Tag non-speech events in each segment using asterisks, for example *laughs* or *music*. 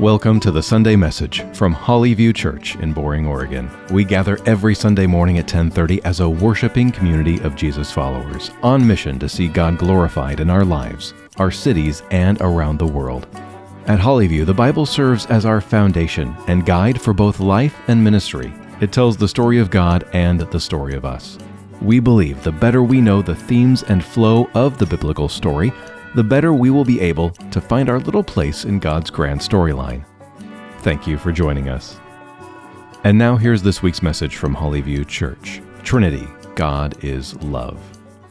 Welcome to the Sunday message from Hollyview Church in Boring, Oregon. We gather every Sunday morning at 10:30 as a worshiping community of Jesus followers on mission to see God glorified in our lives, our cities, and around the world. At Hollyview, the Bible serves as our foundation and guide for both life and ministry. It tells the story of God and the story of us. We believe the better we know the themes and flow of the biblical story, the better we will be able to find our little place in God's grand storyline. Thank you for joining us. And now here's this week's message from Hollyview Church Trinity, God is love.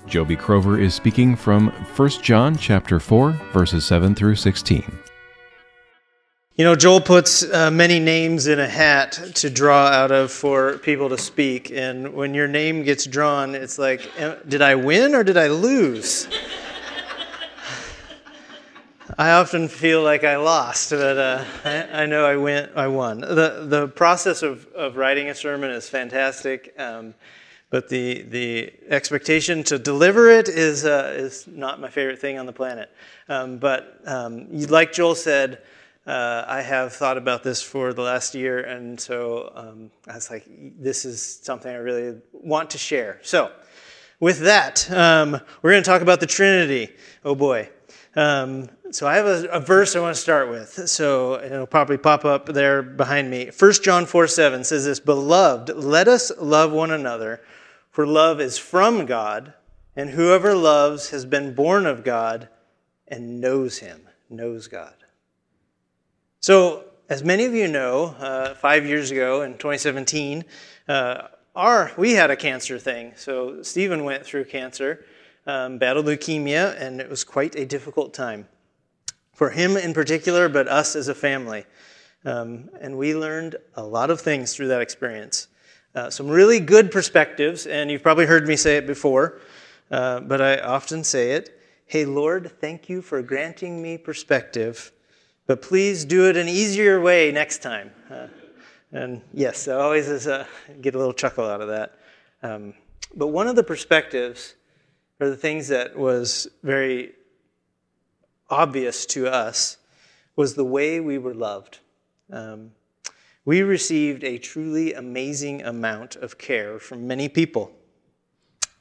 Joby Crover is speaking from 1 John chapter 4 verses 7 through 16. You know, Joel puts uh, many names in a hat to draw out of for people to speak. And when your name gets drawn, it's like, did I win or did I lose? I often feel like I lost, but uh, I, I, know I went. I won. the The process of, of writing a sermon is fantastic, um, but the the expectation to deliver it is uh, is not my favorite thing on the planet. Um, but um, like Joel said, uh, I have thought about this for the last year, and so um, I was like, this is something I really want to share. So, with that, um, we're going to talk about the Trinity. Oh boy. Um, so I have a, a, verse I want to start with. So it'll probably pop up there behind me. 1 John 4 7 says this Beloved, let us love one another, for love is from God, and whoever loves has been born of God and knows him, knows God. So, as many of you know, uh, five years ago in 2017, uh, our, we had a cancer thing. So Stephen went through cancer, um, battled leukemia, and it was quite a difficult time for him in particular, but us as a family. Um, and we learned a lot of things through that experience. Uh, some really good perspectives, and you've probably heard me say it before, uh, but I often say it Hey, Lord, thank you for granting me perspective, but please do it an easier way next time. Uh, and yes, I always is, uh, get a little chuckle out of that. Um, but one of the perspectives, or the things that was very obvious to us was the way we were loved. Um, we received a truly amazing amount of care from many people.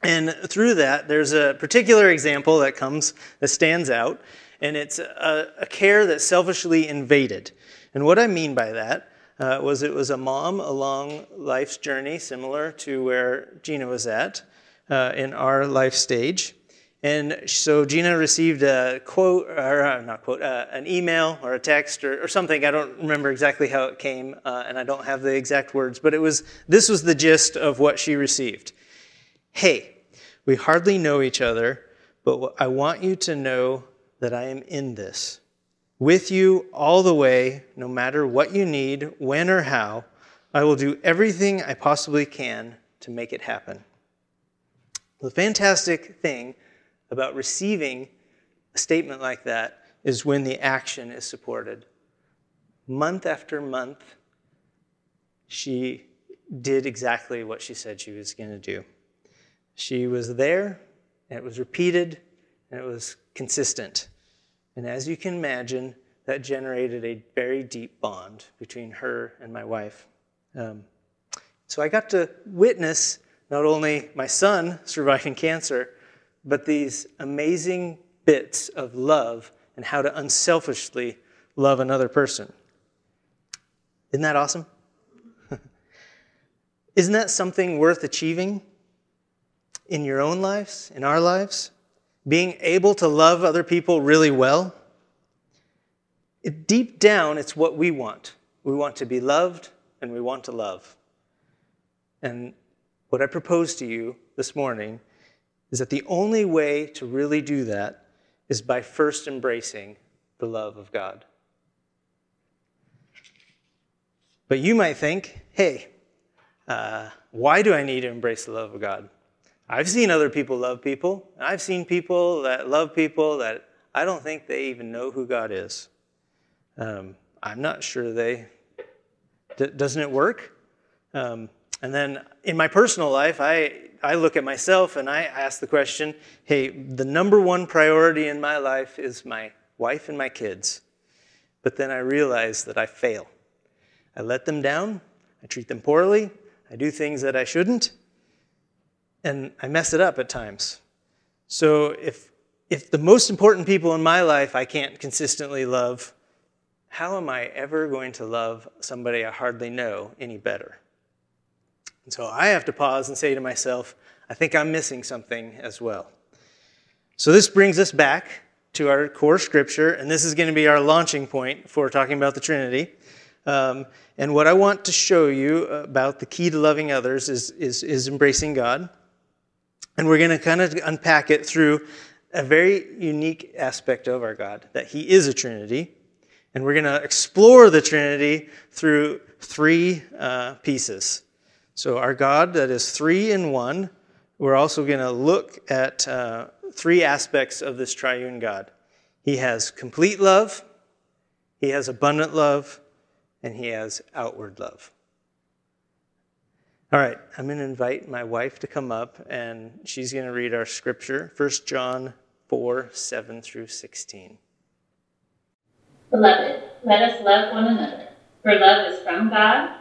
And through that, there's a particular example that comes, that stands out, and it's a, a care that selfishly invaded. And what I mean by that uh, was it was a mom along life's journey, similar to where Gina was at uh, in our life stage. And so Gina received a quote, or uh, not quote, uh, an email or a text or, or, something. I don't remember exactly how it came, uh, and I don't have the exact words, but it was this was the gist of what she received. Hey, we hardly know each other, but I want you to know that I am in this, with you all the way, no matter what you need, when or how. I will do everything I possibly can to make it happen. The fantastic thing about receiving a statement like that is when the action is supported. Month after month, she did exactly what she said she was going to do. She was there, and it was repeated, and it was consistent. And as you can imagine, that generated a very deep bond between her and my wife. Um, so I got to witness not only my son surviving *laughs* cancer, but these amazing bits of love and how to unselfishly love another person. Isn't that awesome? *laughs* Isn't that something worth achieving in your own lives, in our lives? Being able to love other people really well? It, deep down, it's what we want. We want to be loved and we want to love. And what I propose to you this morning is that the only way to really do that is by first embracing the love of God. But you might think, hey, uh, why do I need to embrace the love of God? I've seen other people love people. and I've seen people that love people that I don't think they even know who God is. Um, I'm not sure they. D- doesn't it work? Um, and then in my personal life, I I look at myself and I ask the question hey, the number one priority in my life is my wife and my kids. but then I realize that I fail. I let them down, I treat them poorly, I do things that I shouldn't, and I mess it up at times. So if if the most important people in my life I can't consistently love, how am I ever going to love somebody I hardly know any better? And so I have to pause and say to myself, I think I'm missing something as well. So this brings us back to our core scripture, and this is going to be our launching point for talking about the Trinity. Um, and what I want to show you about the key to loving others is, is, is embracing God. And we're going to kind of unpack it through a very unique aspect of our God, that He is a Trinity. And we're going to explore the Trinity through three uh, pieces. So, our God that is three in one, we're also going to look at uh, three aspects of this triune God. He has complete love, He has abundant love, and He has outward love. All right, I'm going to invite my wife to come up and she's going to read our scripture, 1 John 4 7 through 16. Beloved, let us love one another, for love is from God,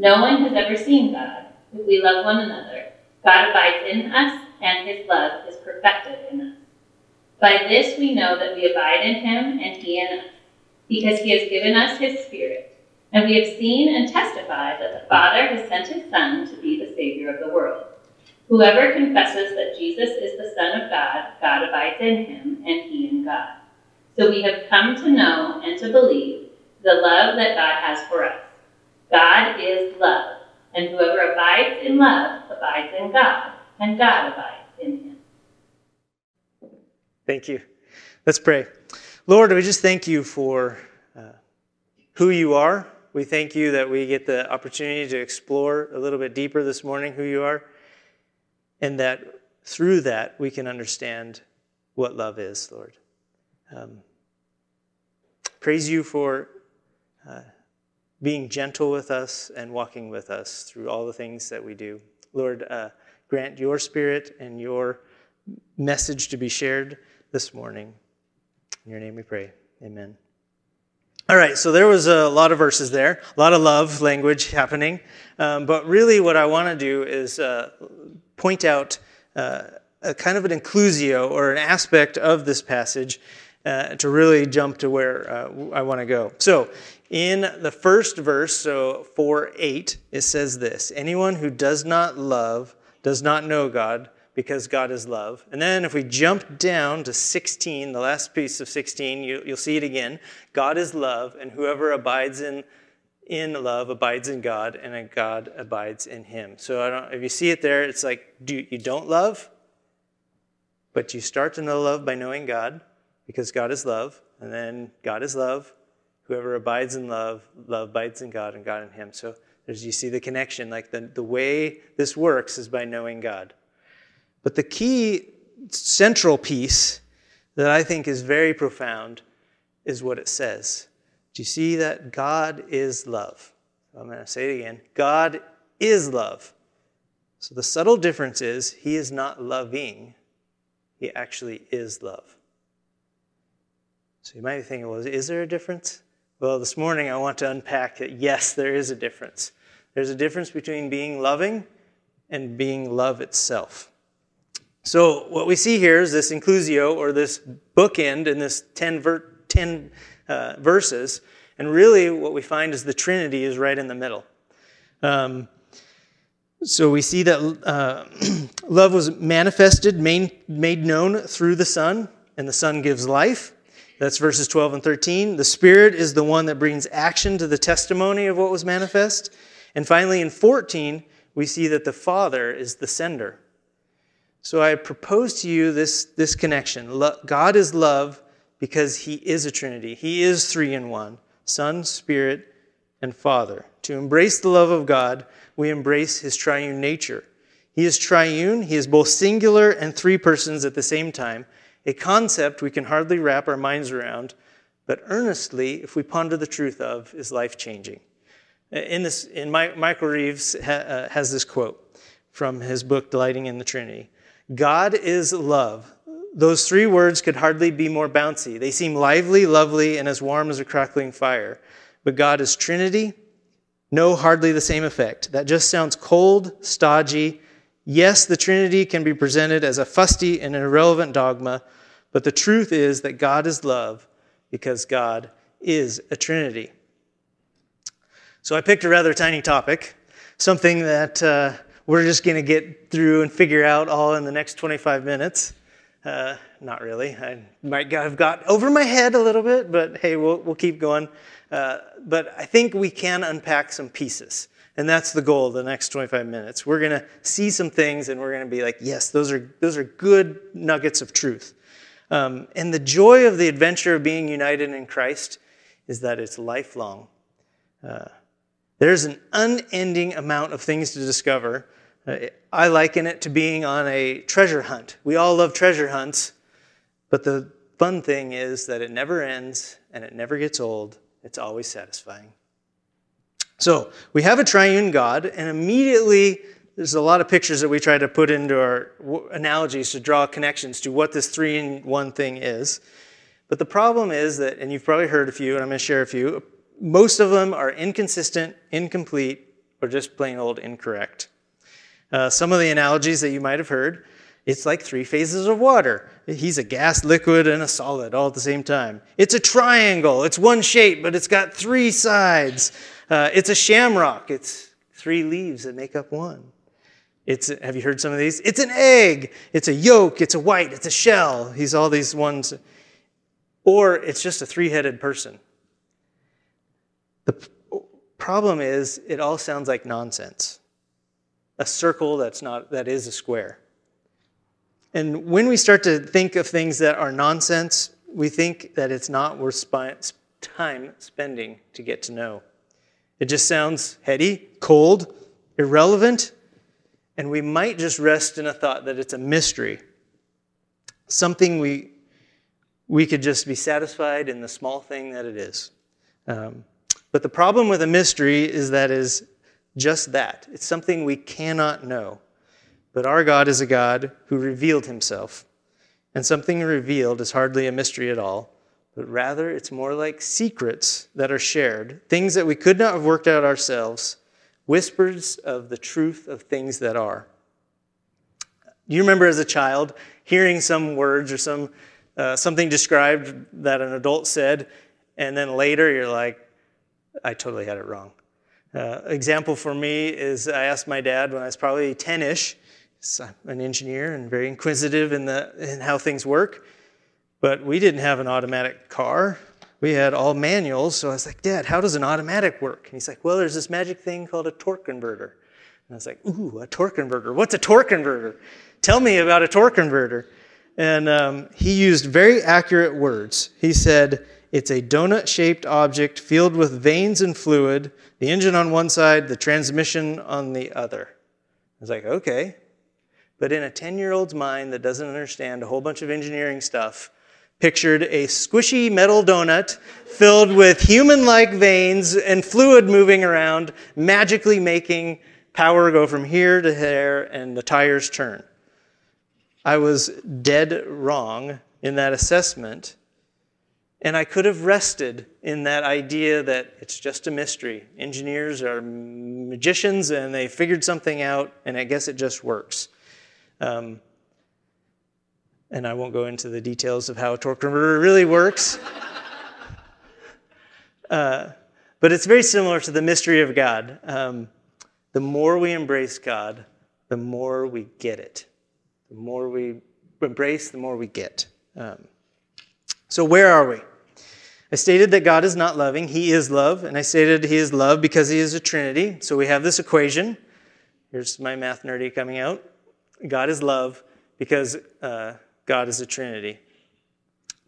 No one has ever seen God. If we love one another, God abides in us, and his love is perfected in us. By this we know that we abide in him, and he in us, because he has given us his Spirit. And we have seen and testified that the Father has sent his Son to be the Savior of the world. Whoever confesses that Jesus is the Son of God, God abides in him, and he in God. So we have come to know and to believe the love that God has for us. God is love, and whoever abides in love abides in God, and God abides in him. Thank you. Let's pray. Lord, we just thank you for uh, who you are we thank you that we get the opportunity to explore a little bit deeper this morning who you are, and that through that we can understand what love is, Lord. Um, praise you for uh, being gentle with us and walking with us through all the things that we do. Lord, uh, grant your spirit and your message to be shared this morning. In your name we pray. Amen. All right, so there was a lot of verses there, a lot of love language happening. Um, but really, what I want to do is uh, point out uh, a kind of an inclusio or an aspect of this passage uh, to really jump to where uh, I want to go. So, in the first verse, so 4 8, it says this Anyone who does not love does not know God because God is love. And then if we jump down to 16, the last piece of 16, you, will see it again. God is love, and whoever abides in, in love abides in God, and God abides in him. So I don't, if you see it there, it's like do, you don't love, but you start to know love by knowing God, because God is love, and then God is love. Whoever abides in love, love abides in God, and God in him. So there's, you see the connection. Like the, the way this works is by knowing God. But the key central piece that I think is very profound is what it says. Do you see that God is love? I'm going to say it again. God is love. So the subtle difference is he is not loving, he actually is love. So you might be thinking, well, is there a difference? Well, this morning I want to unpack that yes, there is a difference. There's a difference between being loving and being love itself. So, what we see here is this inclusio, or this bookend in this 10, ver- 10 uh, verses. And really, what we find is the Trinity is right in the middle. Um, so, we see that uh, *clears throat* love was manifested, made, made known through the Son, and the Son gives life. That's verses 12 and 13. The Spirit is the one that brings action to the testimony of what was manifest. And finally, in 14, we see that the Father is the sender. So I propose to you this, this connection. God is love because he is a Trinity, he is three in one. Son, Spirit, and Father. To embrace the love of God, we embrace his triune nature. He is triune, he is both singular and three persons at the same time, a concept we can hardly wrap our minds around, but earnestly, if we ponder the truth of, is life changing. In this, in Michael Reeves ha, uh, has this quote from his book Delighting in the Trinity. God is love. Those three words could hardly be more bouncy. They seem lively, lovely, and as warm as a crackling fire. But God is Trinity? No, hardly the same effect. That just sounds cold, stodgy. Yes, the Trinity can be presented as a fusty and irrelevant dogma, but the truth is that God is love because God is a Trinity. So I picked a rather tiny topic, something that uh, we're just going to get through and figure out all in the next 25 minutes. Uh, not really. I might have got over my head a little bit, but hey, we'll, we'll keep going. Uh, but I think we can unpack some pieces. And that's the goal of the next 25 minutes. We're going to see some things and we're going to be like, yes, those are, those are good nuggets of truth. Um, and the joy of the adventure of being united in Christ is that it's lifelong. Uh, there's an unending amount of things to discover. Uh, I liken it to being on a treasure hunt. We all love treasure hunts, but the fun thing is that it never ends and it never gets old. It's always satisfying. So we have a triune God, and immediately there's a lot of pictures that we try to put into our analogies to draw connections to what this three in one thing is. But the problem is that, and you've probably heard a few, and I'm going to share a few, most of them are inconsistent, incomplete, or just plain old incorrect. Uh, some of the analogies that you might have heard it's like three phases of water. He's a gas, liquid, and a solid all at the same time. It's a triangle. It's one shape, but it's got three sides. Uh, it's a shamrock. It's three leaves that make up one. It's, have you heard some of these? It's an egg. It's a yolk. It's a white. It's a shell. He's all these ones. Or it's just a three headed person. The problem is, it all sounds like nonsense. A circle that's not, that is a square. And when we start to think of things that are nonsense, we think that it's not worth time spending to get to know. It just sounds heady, cold, irrelevant, and we might just rest in a thought that it's a mystery. Something we, we could just be satisfied in the small thing that it is. Um, but the problem with a mystery is that is just that. It's something we cannot know. But our God is a God who revealed himself. And something revealed is hardly a mystery at all, but rather it's more like secrets that are shared, things that we could not have worked out ourselves, whispers of the truth of things that are. You remember as a child hearing some words or some uh, something described that an adult said, and then later you're like, I totally had it wrong. Uh, example for me is I asked my dad when I was probably 10 ish, I'm an engineer and very inquisitive in, the, in how things work. But we didn't have an automatic car. We had all manuals. So I was like, Dad, how does an automatic work? And he's like, Well, there's this magic thing called a torque converter. And I was like, Ooh, a torque converter. What's a torque converter? Tell me about a torque converter. And um, he used very accurate words. He said, It's a donut shaped object filled with vanes and fluid, the engine on one side, the transmission on the other. I was like, Okay, but in a 10 year old's mind that doesn't understand a whole bunch of engineering stuff, pictured a squishy metal donut filled with human like veins and fluid moving around, magically making power go from here to there and the tires turn. I was dead wrong in that assessment. And I could have rested in that idea that it's just a mystery. Engineers are magicians and they figured something out, and I guess it just works. Um, and I won't go into the details of how a torque converter really works. *laughs* uh, but it's very similar to the mystery of God. Um, the more we embrace God, the more we get it. The more we embrace, the more we get. Um, so, where are we? I stated that God is not loving, He is love, and I stated He is love because He is a Trinity. So, we have this equation. Here's my math nerdy coming out. God is love because uh, God is a Trinity.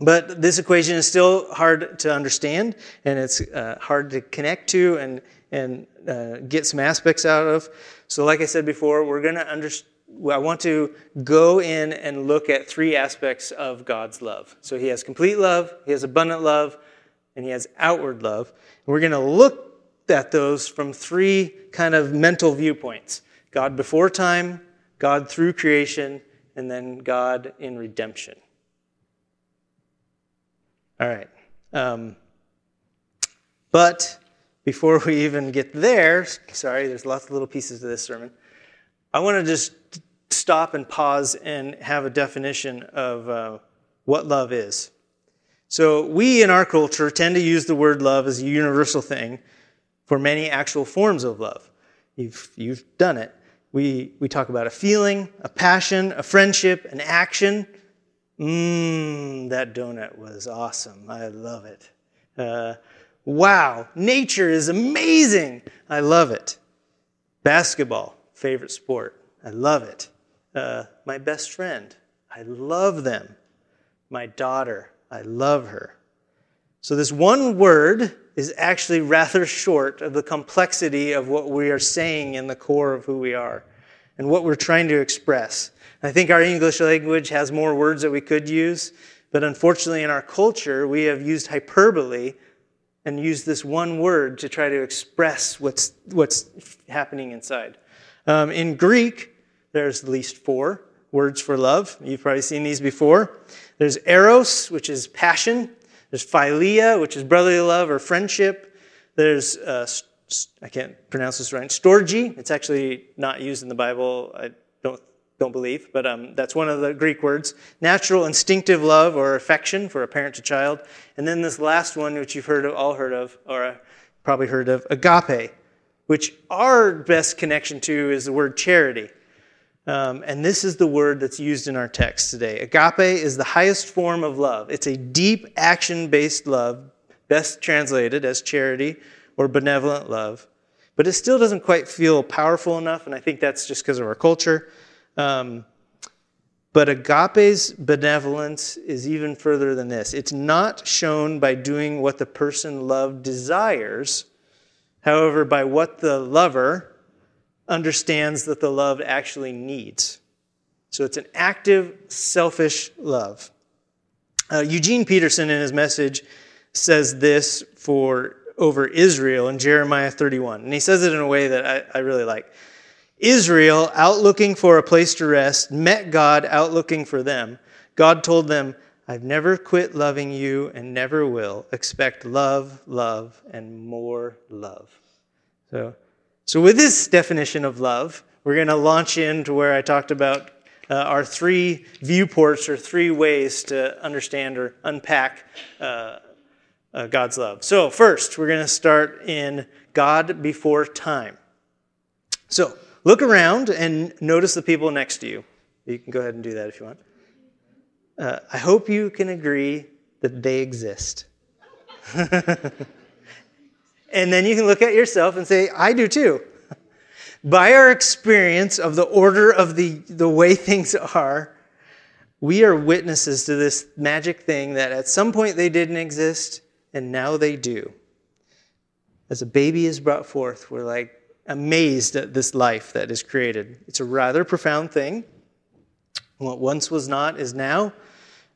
But this equation is still hard to understand, and it's uh, hard to connect to and, and uh, get some aspects out of. So, like I said before, we're going to understand. I want to go in and look at three aspects of God's love. So, He has complete love, He has abundant love, and He has outward love. And we're going to look at those from three kind of mental viewpoints God before time, God through creation, and then God in redemption. All right. Um, but before we even get there, sorry, there's lots of little pieces to this sermon. I want to just stop and pause and have a definition of uh, what love is. So, we in our culture tend to use the word love as a universal thing for many actual forms of love. You've, you've done it. We, we talk about a feeling, a passion, a friendship, an action, Mmm, that donut was awesome. I love it. Uh, wow, nature is amazing. I love it. Basketball, favorite sport. I love it. Uh, my best friend, I love them. My daughter, I love her. So, this one word is actually rather short of the complexity of what we are saying in the core of who we are and what we're trying to express. I think our English language has more words that we could use, but unfortunately, in our culture, we have used hyperbole and used this one word to try to express what's, what's happening inside. Um, in Greek, there's at least four words for love. You've probably seen these before. There's eros, which is passion. There's philia, which is brotherly love or friendship. There's, uh, I can't pronounce this right, storge. It's actually not used in the Bible. I don't don't believe, but um, that's one of the Greek words. Natural instinctive love or affection for a parent to child. And then this last one, which you've heard of, all heard of, or uh, probably heard of, agape, which our best connection to is the word charity. Um, and this is the word that's used in our text today. Agape is the highest form of love. It's a deep action based love, best translated as charity or benevolent love. But it still doesn't quite feel powerful enough, and I think that's just because of our culture. Um, but agape's benevolence is even further than this. It's not shown by doing what the person loved desires, however, by what the lover understands that the loved actually needs. So it's an active, selfish love. Uh, Eugene Peterson, in his message, says this for over Israel in Jeremiah 31. And he says it in a way that I, I really like. Israel, out looking for a place to rest, met God out looking for them. God told them, I've never quit loving you and never will. Expect love, love, and more love. So, so with this definition of love, we're going to launch into where I talked about uh, our three viewports or three ways to understand or unpack uh, uh, God's love. So, first, we're going to start in God before time. So, Look around and notice the people next to you. You can go ahead and do that if you want. Uh, I hope you can agree that they exist. *laughs* and then you can look at yourself and say, I do too. *laughs* By our experience of the order of the, the way things *laughs* are, we are witnesses to this magic thing that at some point they didn't exist and now they do. As a baby is brought forth, we're like, amazed at this life that is created. It's a rather profound thing. What once was not is now.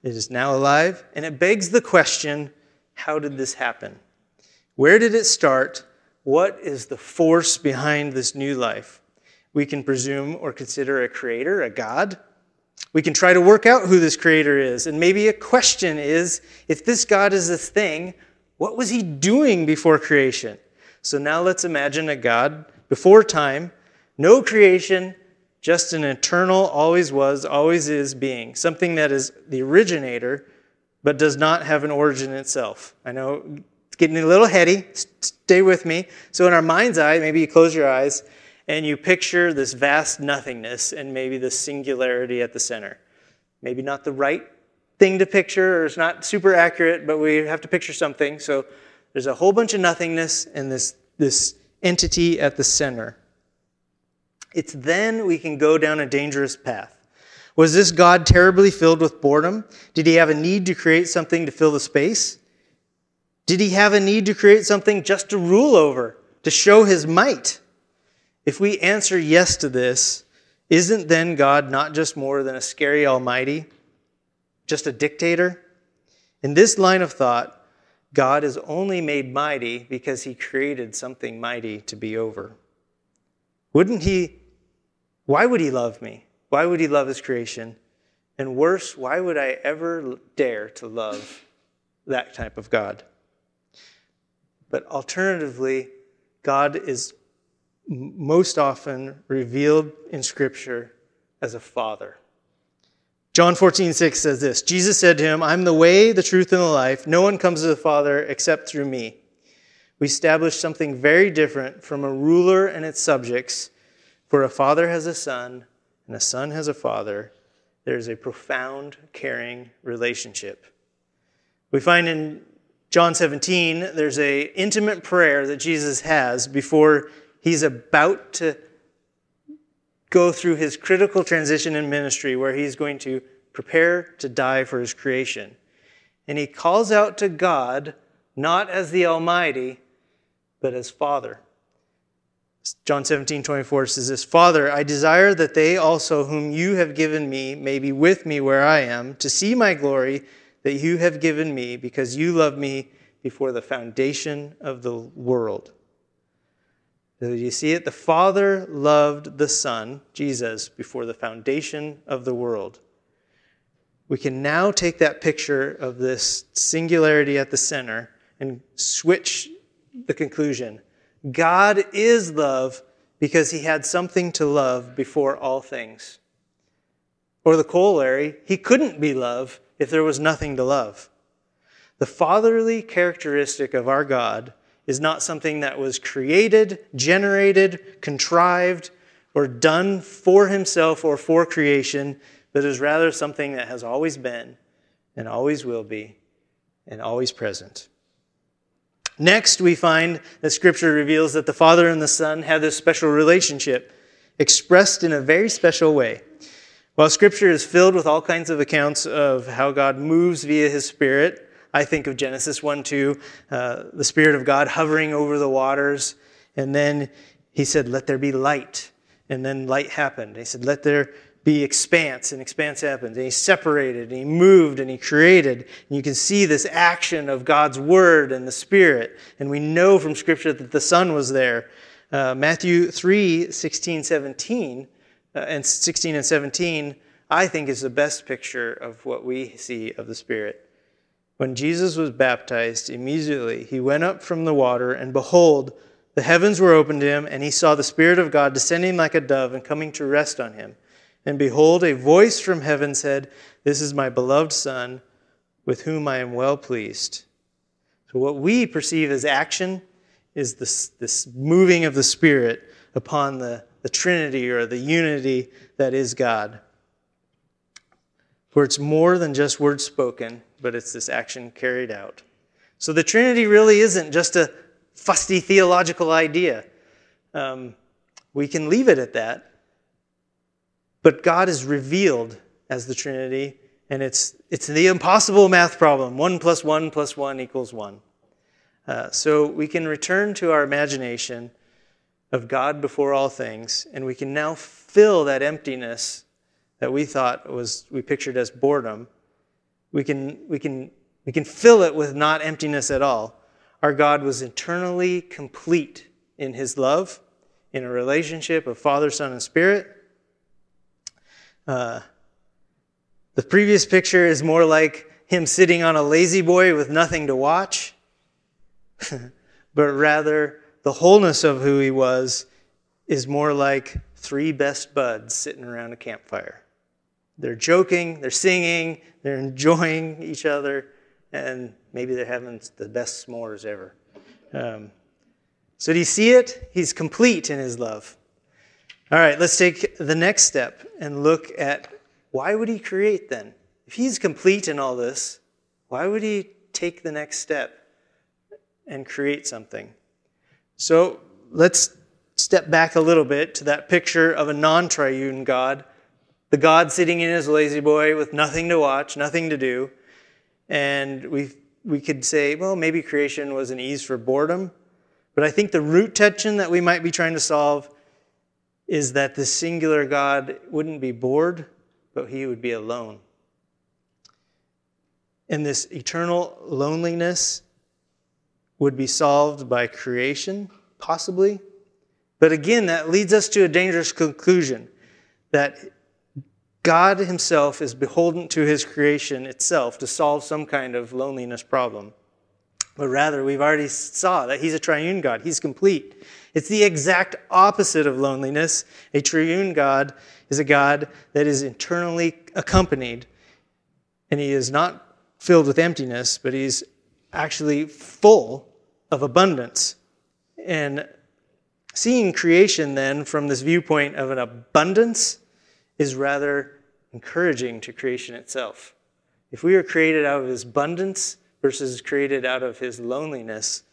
It is now alive. And it begs the question how did this happen? Where did it start? What is the force behind this new life? We can presume or consider a creator, a God. We can try to work out who this creator is. And maybe a question is if this God is a thing, what was he doing before creation? So now let's imagine a God before time, no creation, just an eternal, always was, always is being, something that is the originator, but does not have an origin itself. I know it's getting a little heady. Stay with me. So, in our mind's eye, maybe you close your eyes and you picture this vast nothingness and maybe the singularity at the center. Maybe not the right thing to picture, or it's not super accurate, but we have to picture something. So, there's a whole bunch of nothingness and this, this entity at the center. It's then we can go down a dangerous path. Was this God terribly filled with boredom? Did he have a need to create something to fill the space? Did he have a need to create something just to rule over, to show his might? If we answer yes to this, isn't then God not just more than a scary almighty, just a dictator? In this line of thought, God is only made mighty because he created something mighty to be over. Wouldn't he? Why would he love me? Why would he love his creation? And worse, why would I ever dare to love that type of God? But alternatively, God is most often revealed in Scripture as a father. John 14, 6 says this Jesus said to him, I'm the way, the truth, and the life. No one comes to the Father except through me. We establish something very different from a ruler and its subjects. For a father has a son, and a son has a father. There is a profound, caring relationship. We find in John 17, there's a intimate prayer that Jesus has before he's about to go through his critical transition in ministry where he's going to prepare to die for his creation. And he calls out to God not as the Almighty, but as Father. John 17, 24 says this Father, I desire that they also, whom you have given me, may be with me where I am, to see my glory that you have given me, because you loved me before the foundation of the world. So you see it? The Father loved the Son, Jesus, before the foundation of the world. We can now take that picture of this singularity at the center and switch the conclusion. God is love because he had something to love before all things. Or the corollary, he couldn't be love if there was nothing to love. The fatherly characteristic of our God is not something that was created, generated, contrived, or done for himself or for creation, but is rather something that has always been and always will be and always present. Next, we find that Scripture reveals that the Father and the Son have this special relationship expressed in a very special way. While Scripture is filled with all kinds of accounts of how God moves via His Spirit, I think of Genesis 1 2, uh, the Spirit of God hovering over the waters. And then he said, Let there be light. And then light happened. He said, Let there be expanse, and expanse happened. And he separated, and he moved, and he created. And you can see this action of God's Word and the Spirit. And we know from Scripture that the Son was there. Uh, Matthew 3 16, 17, uh, and 16 and 17, I think is the best picture of what we see of the Spirit. When Jesus was baptized, immediately he went up from the water, and behold, the heavens were opened to him, and he saw the Spirit of God descending like a dove and coming to rest on him. And behold, a voice from heaven said, This is my beloved Son, with whom I am well pleased. So, what we perceive as action is this, this moving of the Spirit upon the, the Trinity or the unity that is God. where it's more than just words spoken, but it's this action carried out. So the Trinity really isn't just a fusty theological idea. Um, we can leave it at that. But God is revealed as the Trinity, and it's, it's the impossible math problem 1 plus 1 plus 1 equals 1. Uh, so we can return to our imagination of God before all things, and we can now fill that emptiness that we thought was, we pictured as boredom we can, we can, we can fill it with not emptiness at all. Our God was eternally complete in his love, in a relationship of Father, Son, and Spirit. Uh, the previous picture is more like him sitting on a La-Z-Boy with nothing to watch, *laughs* but rather the wholeness of who he was is more like three best buds sitting around a campfire. They're joking, they're singing, they're enjoying *laughs* each other, and maybe they're having the best s'mores ever. Um, so, do you see it? He's complete in his love. All right, let's take the next step and look at why would he create then? If he's complete in all this, why would he take the next step and create something? So, let's step back a little bit to that picture of a non triune God the God sitting in his La-Z-Boy with nothing to watch, nothing to do. And we we could say, well, maybe creation was an ease for boredom. But I think the root tension that we might be trying to solve is that the singular God wouldn't be bored, but he would be alone. And this eternal loneliness would be solved by creation, possibly. But again, that leads us to a dangerous conclusion that God Himself is beholden to His creation itself to solve some kind of loneliness problem. But rather, we've already saw that He's a triune God. He's complete. It's the exact opposite of loneliness. A triune God is a God that is internally accompanied, and He is not filled with emptiness, but He's actually full of abundance. And seeing creation then from this viewpoint of an abundance is rather encouraging to creation itself. If we are created out of his abundance versus created out of his loneliness,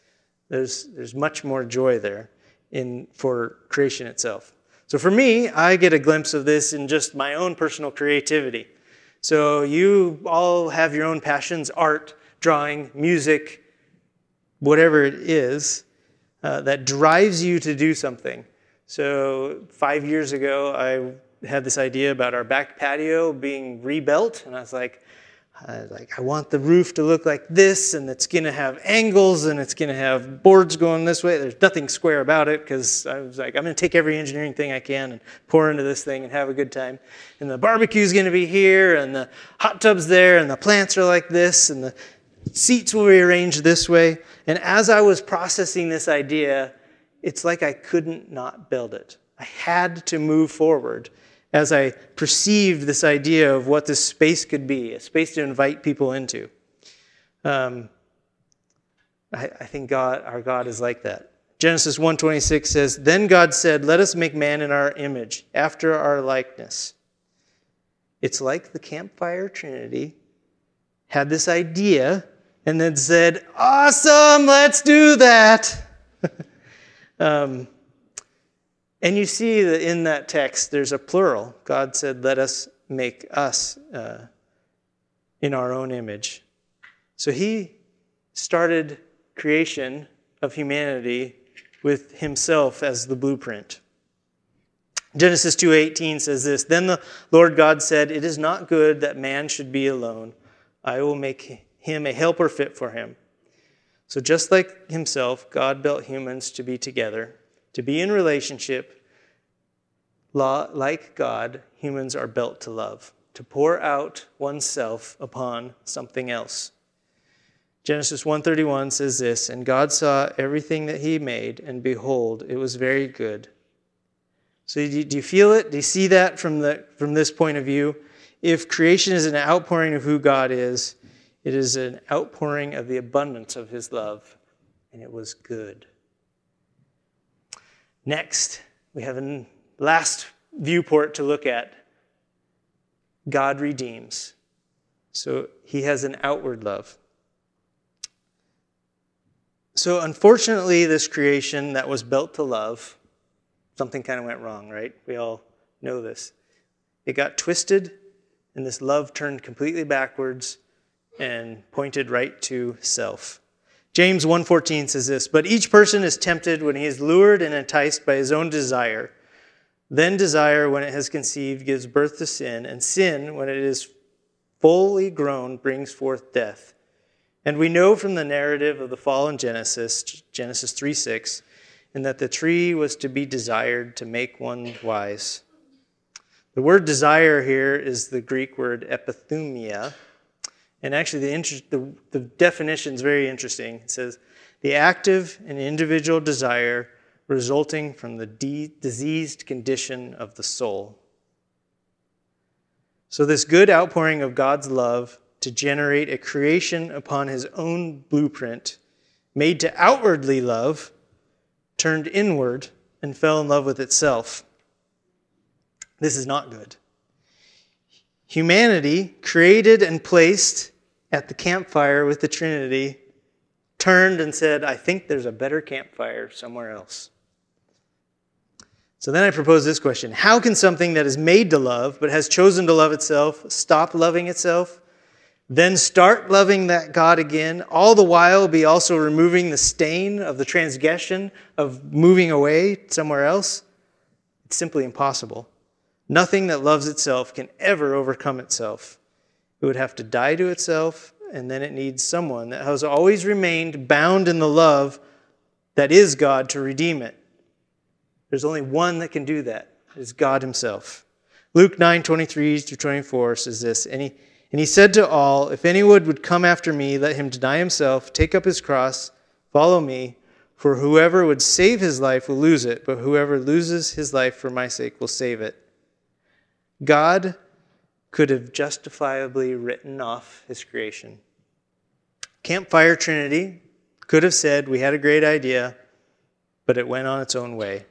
there's, there's much more joy there in, for creation itself. So for me, I get a glimpse of this in just my own personal creativity. So you all have your own passions art, drawing, music, whatever it is uh, that drives you to do something. So five years ago, I had this idea about our back patio being rebuilt, and I was like, I, like I want the roof to look like this, and it's going to have angles, and it's going to have boards going this way. There's nothing square about it because I was like, I'm going to take every engineering thing I can and pour into this thing and have a good time. And the barbecue's going to be here, and the hot tub's there, and the plants are like this, and the seats will be arranged this way. And as I was processing this idea, it's like I couldn't not build it. I had to move forward as I perceived this idea of what this space could be, a space to invite people into. Um, I, I think God, our God is like that. Genesis 1:26 says, "Then God said, "Let us make man in our image, after our likeness." It's like the campfire trinity had this idea and then said, "Awesome, let's do that." *laughs* um, and you see that in that text, there's a plural. God said, Let us make us uh, in our own image. So he started creation of humanity with himself as the blueprint. Genesis 2:18 says this, then the Lord God said, "It is not good that man should be alone. I will make him a helper fit for him." So just like himself, God built humans to be together to be in relationship, like God, humans are built to love, to pour out oneself upon something else. Genesis 1:31 says this, and God saw everything that he made and behold it was very good. So do you feel it? Do you see that from the from this point of view? If creation is an outpouring of who God is, it is an outpouring of the abundance of his love, and it was good. Next, we have a last viewport to look at. God redeems. So he has an outward love. So, unfortunately, this creation that was built to love, something kind of went wrong, right? We all know this. It got twisted, and this love turned completely backwards and pointed right to self. James 1:14 says this, "But each person is tempted when he is lured and enticed by his own desire. Then desire, when it has conceived, gives birth to sin, and sin, when it is fully grown, brings forth death." And we know from the narrative of the fall in Genesis, Genesis 3:6, in that the tree was to be desired to make one wise. The word desire here is the Greek word epithumia, and actually, the, inter- the, the definition is very interesting. It says, the active and individual desire resulting from the de- diseased condition of the soul. So, this good outpouring of God's love to generate a creation upon his own blueprint, made to outwardly love, turned inward and fell in love with itself. This is not good. Humanity, created and placed at the campfire with the Trinity, turned and said, I think there's a better campfire somewhere else. So then I propose this question How can something that is made to love, but has chosen to love itself, stop loving itself? Then start loving that God again, all the while be also removing the stain of the transgression of moving away somewhere else? It's simply impossible. Nothing that loves itself can ever overcome itself. It would have to die to itself, and then it needs someone that has always remained bound in the love that is God to redeem it. There's only one that can do that. It is God Himself. Luke 9 23 through 24 says this, and he, and he said to all, If anyone would come after me, let him deny himself, take up his cross, follow me. For whoever would save his life will lose it, but whoever loses his life for my sake will save it. God could have justifiably written off his creation. Campfire Trinity could have said, We had a great idea, but it went on its own way.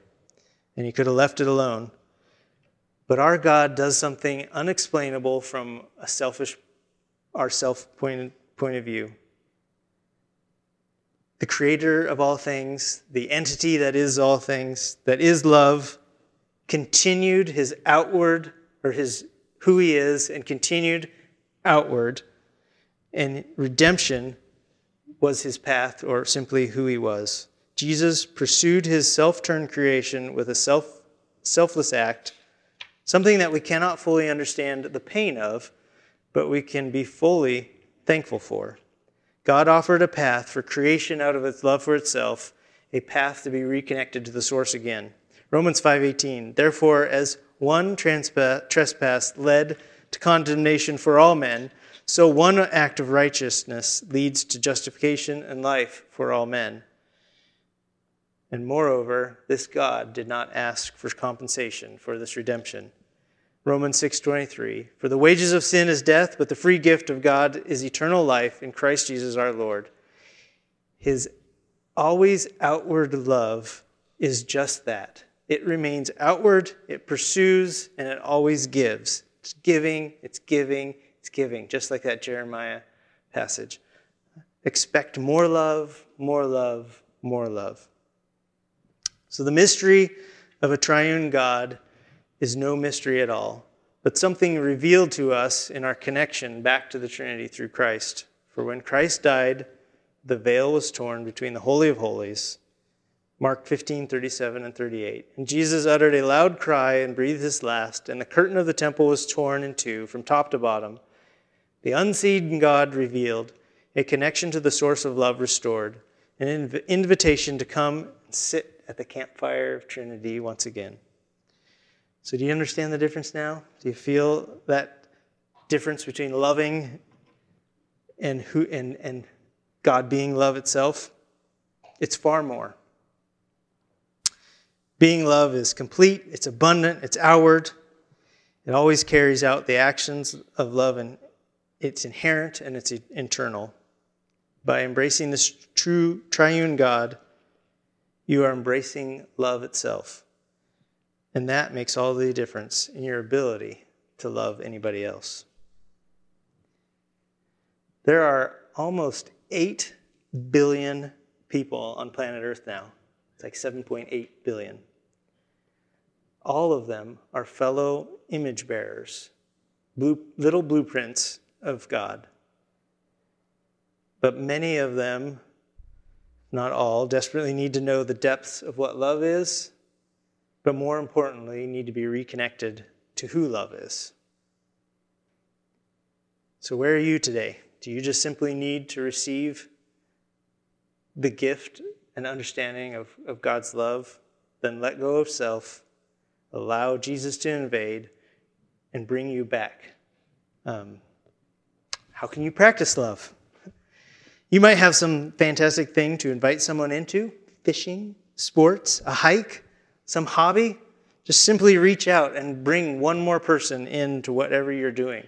And he could have left it alone. But our God does something unexplainable from a selfish, our self point, point of view the creator of all things, the entity that is all things, that is love, continued his outward, or his who he is, and continued outward. And redemption was his path, or simply who he was. Jesus pursued his self turned creation with a self, selfless act, something that we cannot fully understand the pain of, but we can be fully thankful for. God offered a path for creation out of its love for itself, a path to be reconnected to the source again. Romans 5:18 Therefore as one trespass led to condemnation for all men, so one act of righteousness leads to justification and life for all men. And moreover, this God did not ask for compensation for this redemption. Romans 6:23 For the wages of sin is death, but the free gift of God is eternal life in Christ Jesus our Lord. His always outward love is just that. It remains outward, it pursues, and it always gives. It's giving, it's giving, it's giving, just like that Jeremiah passage. Expect more love, more love, more love. So the mystery of a triune God is no mystery at all, but something revealed to us in our connection back to the Trinity through Christ. For when Christ died, the veil was torn between the Holy of Holies. Mark 15, 37 and 38. And Jesus uttered a loud cry and breathed his last, and the curtain of the temple was torn in two from top to bottom. The unseen God revealed, a connection to the source of love restored, an invitation to come and sit at the campfire of Trinity once again. So, do you understand the difference now? Do you feel that difference between loving and, who, and, and God being love itself? It's far more. Being love is complete, it's abundant, it's outward. It always carries out the actions of love, and it's inherent and it's internal. By embracing this true triune God, you are embracing love itself. And that makes all the difference in your ability to love anybody else. There are almost 8 billion people on planet Earth now. It's like 7.8 billion. All of them are fellow image bearers, blue, little blueprints of God. But many of them, not all, desperately need to know the depths of what love is but more importantly, need to be reconnected to who love is. So, where are you today? Do you just simply need to receive the gift and understanding of, of God's love? Then let go of self, allow Jesus to invade, and bring you back. Um, how can you practice love? You might have some fantastic thing to invite someone into fishing, sports, a hike some hobby, just simply reach out and bring one more person into whatever you're doing.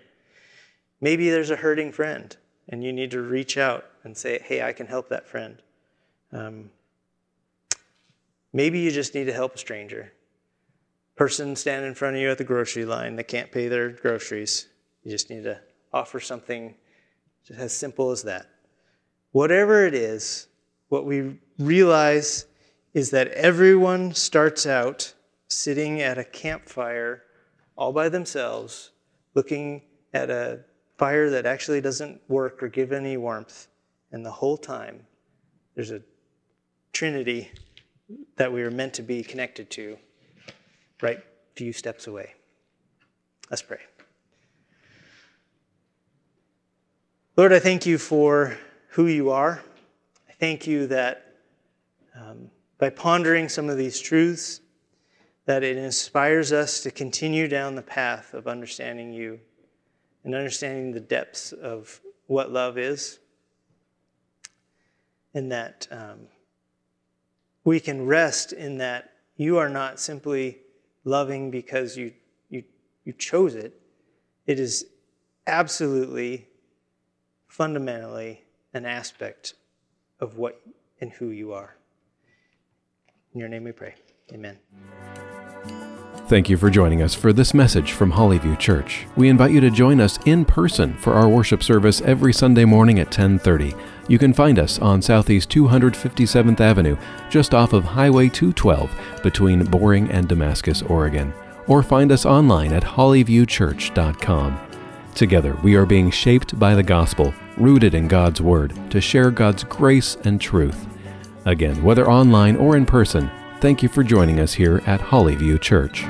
Maybe there's a hurting friend and you need to reach out and say, hey, I can help that friend. Um, maybe you just need to help a stranger. Person standing in front of you at the grocery line that can't pay their groceries. You just need to offer something just as simple as that. Whatever it is, what we realize is that everyone starts out sitting at a campfire all by themselves, looking at a fire that actually doesn't work or give any warmth. And the whole time, there's a trinity that we are meant to be connected to right few steps away. Let's pray. Lord, I thank you for who you are. I thank you that um, by pondering some of these truths, that it inspires us to continue down the path of understanding you and understanding the depths of what love is, and that um, we can rest in that you are not simply loving because you, you, you chose it. It is absolutely, fundamentally an aspect of what and who you are. In your name we pray. Amen. Thank you for joining us for this message from Hollyview Church. We invite you to join us in person for our worship service every Sunday morning at 10:30. You can find us on Southeast 257th Avenue, just off of Highway 212 between Boring and Damascus, Oregon, or find us online at hollyviewchurch.com. Together, we are being shaped by the gospel, rooted in God's word, to share God's grace and truth. Again, whether online or in person, thank you for joining us here at Hollyview Church.